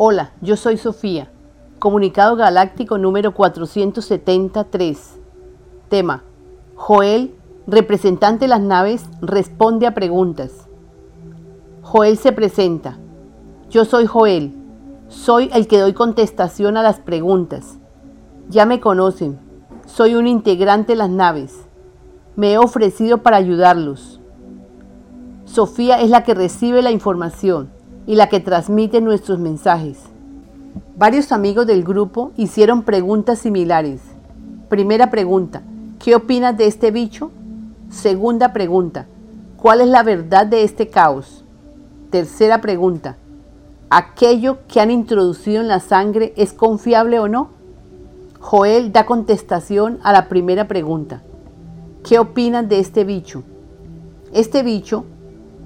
Hola, yo soy Sofía. Comunicado Galáctico número 473. Tema. Joel, representante de las naves, responde a preguntas. Joel se presenta. Yo soy Joel. Soy el que doy contestación a las preguntas. Ya me conocen. Soy un integrante de las naves. Me he ofrecido para ayudarlos. Sofía es la que recibe la información y la que transmite nuestros mensajes. Varios amigos del grupo hicieron preguntas similares. Primera pregunta, ¿qué opinas de este bicho? Segunda pregunta, ¿cuál es la verdad de este caos? Tercera pregunta, ¿aquello que han introducido en la sangre es confiable o no? Joel da contestación a la primera pregunta. ¿Qué opinan de este bicho? Este bicho,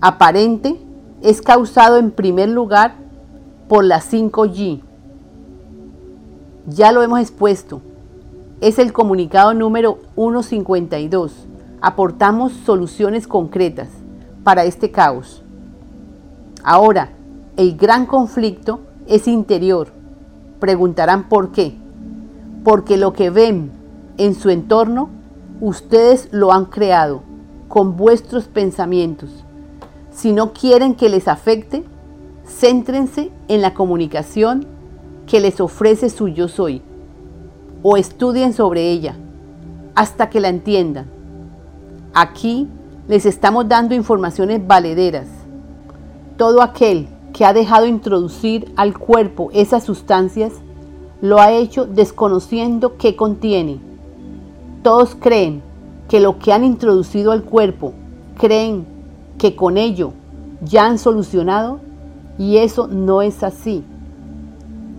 aparente, es causado en primer lugar por la 5G. Ya lo hemos expuesto. Es el comunicado número 152. Aportamos soluciones concretas para este caos. Ahora, el gran conflicto es interior. Preguntarán por qué. Porque lo que ven en su entorno, ustedes lo han creado con vuestros pensamientos si no quieren que les afecte, céntrense en la comunicación que les ofrece su yo soy o estudien sobre ella hasta que la entiendan. Aquí les estamos dando informaciones valederas. Todo aquel que ha dejado introducir al cuerpo esas sustancias lo ha hecho desconociendo qué contiene. Todos creen que lo que han introducido al cuerpo creen que con ello ya han solucionado y eso no es así.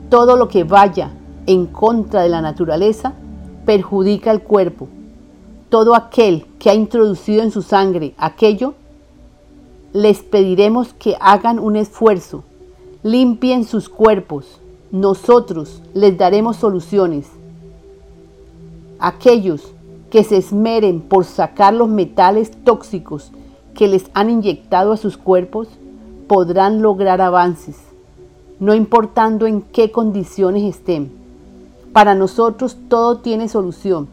Todo lo que vaya en contra de la naturaleza perjudica el cuerpo. Todo aquel que ha introducido en su sangre aquello, les pediremos que hagan un esfuerzo, limpien sus cuerpos. Nosotros les daremos soluciones. Aquellos que se esmeren por sacar los metales tóxicos que les han inyectado a sus cuerpos podrán lograr avances, no importando en qué condiciones estén. Para nosotros todo tiene solución.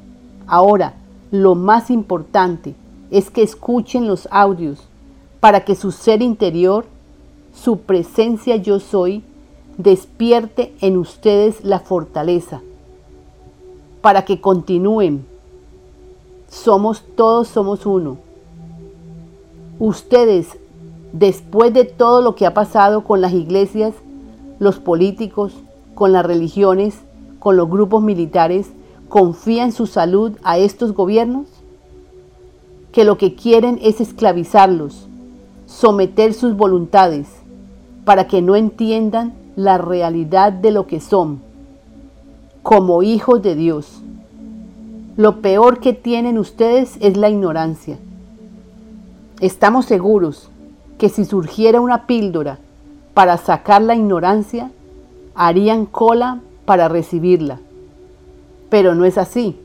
Ahora, lo más importante es que escuchen los audios para que su ser interior, su presencia yo soy, despierte en ustedes la fortaleza, para que continúen. Somos todos, somos uno Ustedes, después de todo lo que ha pasado con las iglesias, los políticos, con las religiones, con los grupos militares, ¿confían su salud a estos gobiernos? Que lo que quieren es esclavizarlos, someter sus voluntades, para que no entiendan la realidad de lo que son, como hijos de Dios. Lo peor que tienen ustedes es la ignorancia. Estamos seguros que si surgiera una píldora para sacar la ignorancia, harían cola para recibirla. Pero no es así.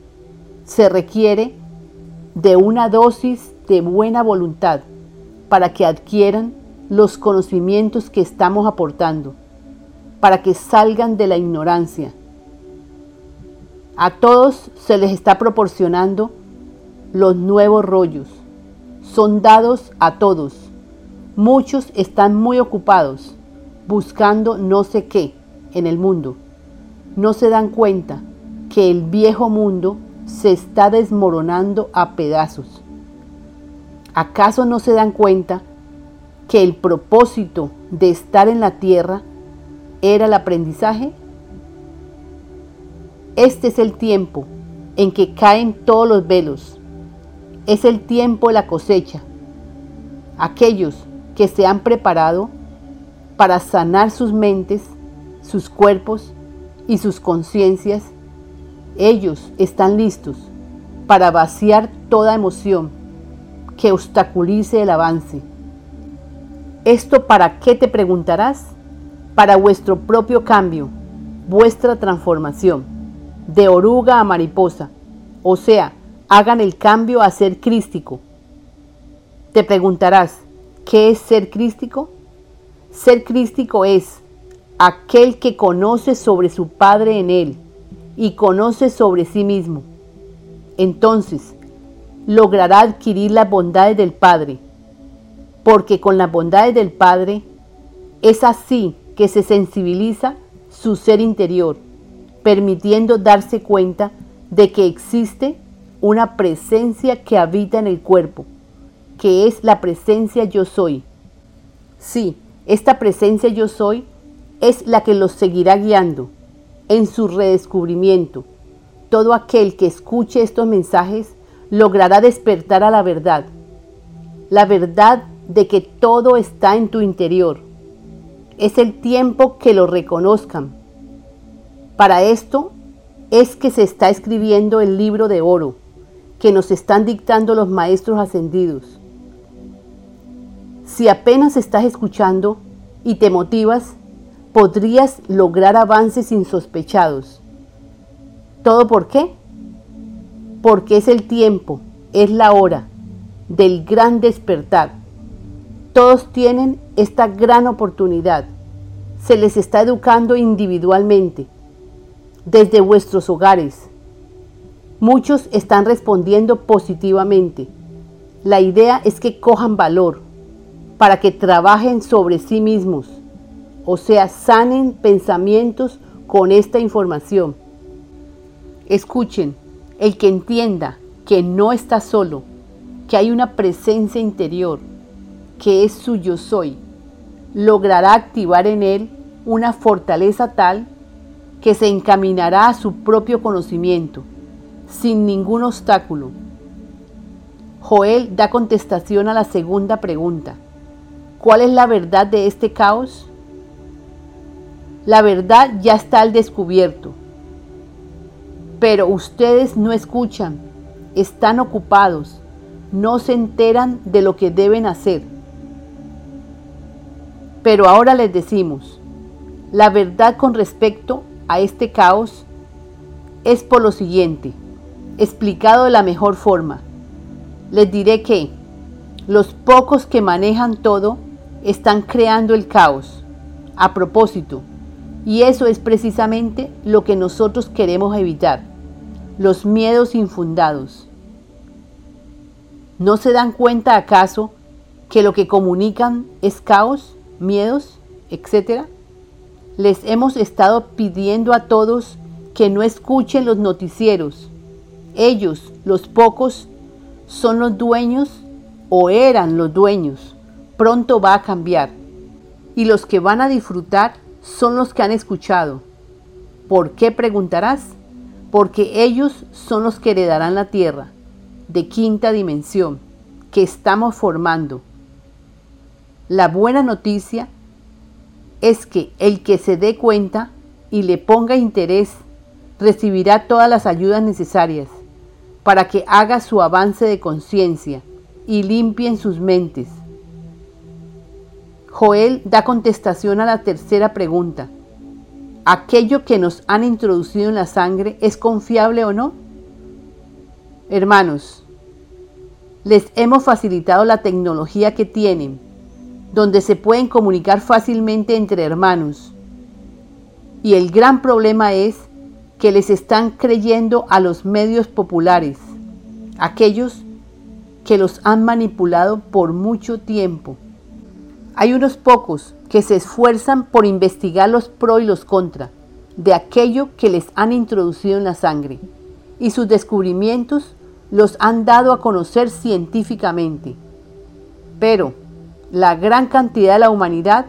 Se requiere de una dosis de buena voluntad para que adquieran los conocimientos que estamos aportando, para que salgan de la ignorancia. A todos se les está proporcionando los nuevos rollos son dados a todos. Muchos están muy ocupados buscando no sé qué en el mundo. No se dan cuenta que el viejo mundo se está desmoronando a pedazos. ¿Acaso no se dan cuenta que el propósito de estar en la tierra era el aprendizaje? Este es el tiempo en que caen todos los velos es el tiempo de la cosecha. Aquellos que se han preparado para sanar sus mentes, sus cuerpos y sus conciencias, ellos están listos para vaciar toda emoción que obstaculice el avance. ¿Esto para qué te preguntarás? Para vuestro propio cambio, vuestra transformación, de oruga a mariposa, o sea, hagan el cambio a ser crístico. Te preguntarás, ¿qué es ser crístico? Ser crístico es aquel que conoce sobre su Padre en él y conoce sobre sí mismo. Entonces, logrará adquirir las bondades del Padre, porque con las bondades del Padre es así que se sensibiliza su ser interior, permitiendo darse cuenta de que existe una presencia que habita en el cuerpo, que es la presencia yo soy. Sí, esta presencia yo soy es la que los seguirá guiando en su redescubrimiento. Todo aquel que escuche estos mensajes logrará despertar a la verdad, la verdad de que todo está en tu interior. Es el tiempo que lo reconozcan. Para esto es que se está escribiendo el libro de oro que nos están dictando los maestros ascendidos. Si apenas estás escuchando y te motivas, podrías lograr avances insospechados. ¿Todo por qué? Porque es el tiempo, es la hora del gran despertar. Todos tienen esta gran oportunidad. Se les está educando individualmente, desde vuestros hogares. Muchos están respondiendo positivamente. La idea es que cojan valor para que trabajen sobre sí mismos o sea, sanen pensamientos con esta información. Escuchen, el que entienda que no está solo, que hay una presencia interior, que es su yo soy, logrará activar en él una fortaleza tal que se encaminará a su propio conocimiento, sin ningún obstáculo. Joel da contestación a la segunda pregunta. ¿Cuál es la verdad de este caos? La verdad ya está al descubierto. Pero ustedes no escuchan, están ocupados, no se enteran de lo que deben hacer. Pero ahora les decimos, la verdad con respecto a este caos es por lo siguiente, explicado de la mejor forma. Les diré que los pocos que manejan todo están creando el caos. A propósito, y eso es precisamente lo que nosotros queremos evitar, los miedos infundados. ¿No se dan cuenta acaso que lo que comunican es caos, miedos, etcétera? Les hemos estado pidiendo a todos que no escuchen los noticieros. Ellos, los pocos, son los dueños o eran los dueños. Pronto va a cambiar. Y los que van a disfrutar son los que han escuchado. ¿Por qué preguntarás? Porque ellos son los que heredarán la tierra de quinta dimensión que estamos formando. La buena noticia es que el que se dé cuenta y le ponga interés recibirá todas las ayudas necesarias para que haga su avance de conciencia y limpien sus mentes Joel da contestación a la tercera pregunta. ¿Aquello que nos han introducido en la sangre es confiable o no? Hermanos, les hemos facilitado la tecnología que tienen, donde se pueden comunicar fácilmente entre hermanos. Y el gran problema es que les están creyendo a los medios populares, aquellos que los han manipulado por mucho tiempo. Hay unos pocos que se esfuerzan por investigar los pro y los contra de aquello que les han introducido en la sangre y sus descubrimientos los han dado a conocer científicamente. Pero la gran cantidad de la humanidad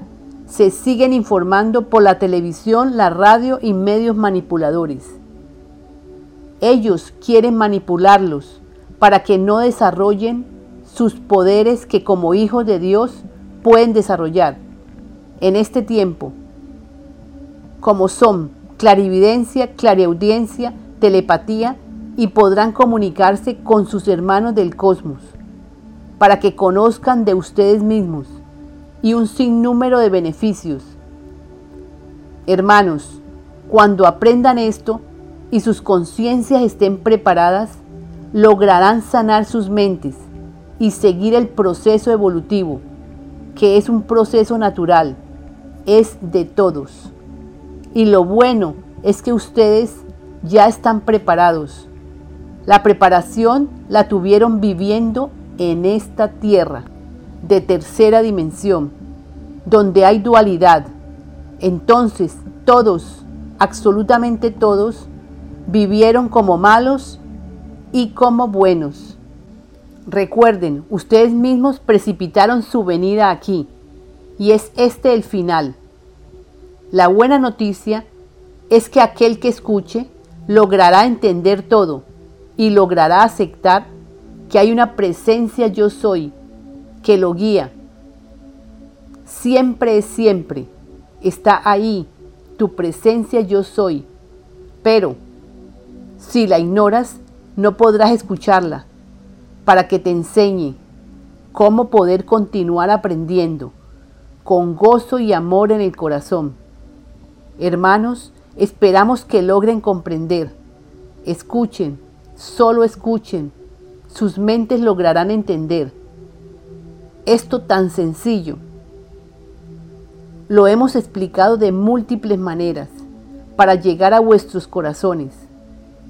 se siguen informando por la televisión, la radio y medios manipuladores. Ellos quieren manipularlos para que no desarrollen sus poderes que como hijos de Dios pueden desarrollar en este tiempo, como son clarividencia, clariaudiencia, telepatía, y podrán comunicarse con sus hermanos del cosmos, para que conozcan de ustedes mismos y un sinnúmero de beneficios. Hermanos, cuando aprendan esto y sus conciencias estén preparadas, lograrán sanar sus mentes y seguir el proceso evolutivo que es un proceso natural, es de todos. Y lo bueno es que ustedes ya están preparados. La preparación la tuvieron viviendo en esta tierra de tercera dimensión, donde hay dualidad. Entonces todos, absolutamente todos, vivieron como malos y como buenos. Recuerden, ustedes mismos precipitaron su venida aquí y es este el final. La buena noticia es que aquel que escuche logrará entender todo y logrará aceptar que hay una presencia yo soy que lo guía. Siempre es siempre. Está ahí tu presencia yo soy. Pero si la ignoras, no podrás escucharla para que te enseñe cómo poder continuar aprendiendo con gozo y amor en el corazón. Hermanos, esperamos que logren comprender. Escuchen, solo escuchen. Sus mentes lograrán entender. Esto tan sencillo. Lo hemos explicado de múltiples maneras para llegar a vuestros corazones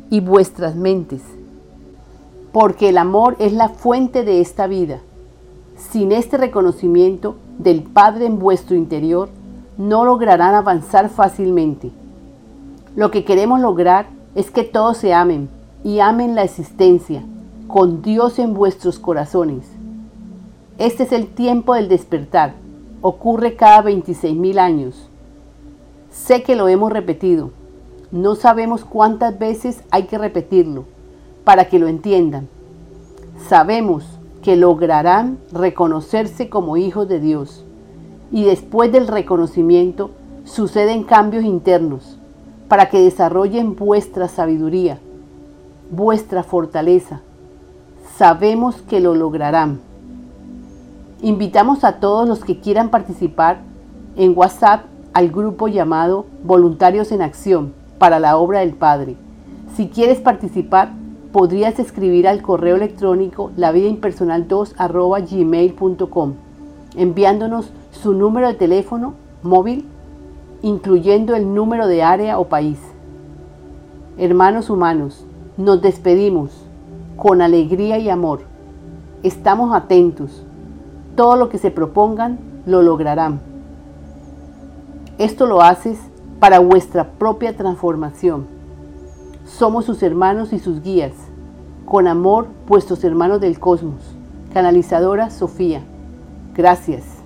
y vuestras mentes porque el amor es la fuente de esta vida. Sin este reconocimiento del Padre en vuestro interior, no lograrán avanzar fácilmente. Lo que queremos lograr es que todos se amen y amen la existencia, con Dios en vuestros corazones. Este es el tiempo del despertar. Ocurre cada 26.000 años. Sé que lo hemos repetido. No sabemos cuántas veces hay que repetirlo para que lo entiendan. Sabemos que lograrán reconocerse como hijos de Dios y después del reconocimiento suceden cambios internos para que desarrollen vuestra sabiduría, vuestra fortaleza. Sabemos que lo lograrán. Invitamos a todos los que quieran participar en WhatsApp al grupo llamado Voluntarios en Acción para la obra del Padre. Si quieres participar, podrías escribir al correo electrónico lavidaimpersonal2 enviándonos su número de teléfono móvil, incluyendo el número de área o país. Hermanos humanos, nos despedimos con alegría y amor. Estamos atentos. Todo lo que se propongan lo lograrán. Esto lo haces para vuestra propia transformación somos sus hermanos y sus guías. Con amor, vuestros hermanos del cosmos. Canalizadora Sofía. Gracias.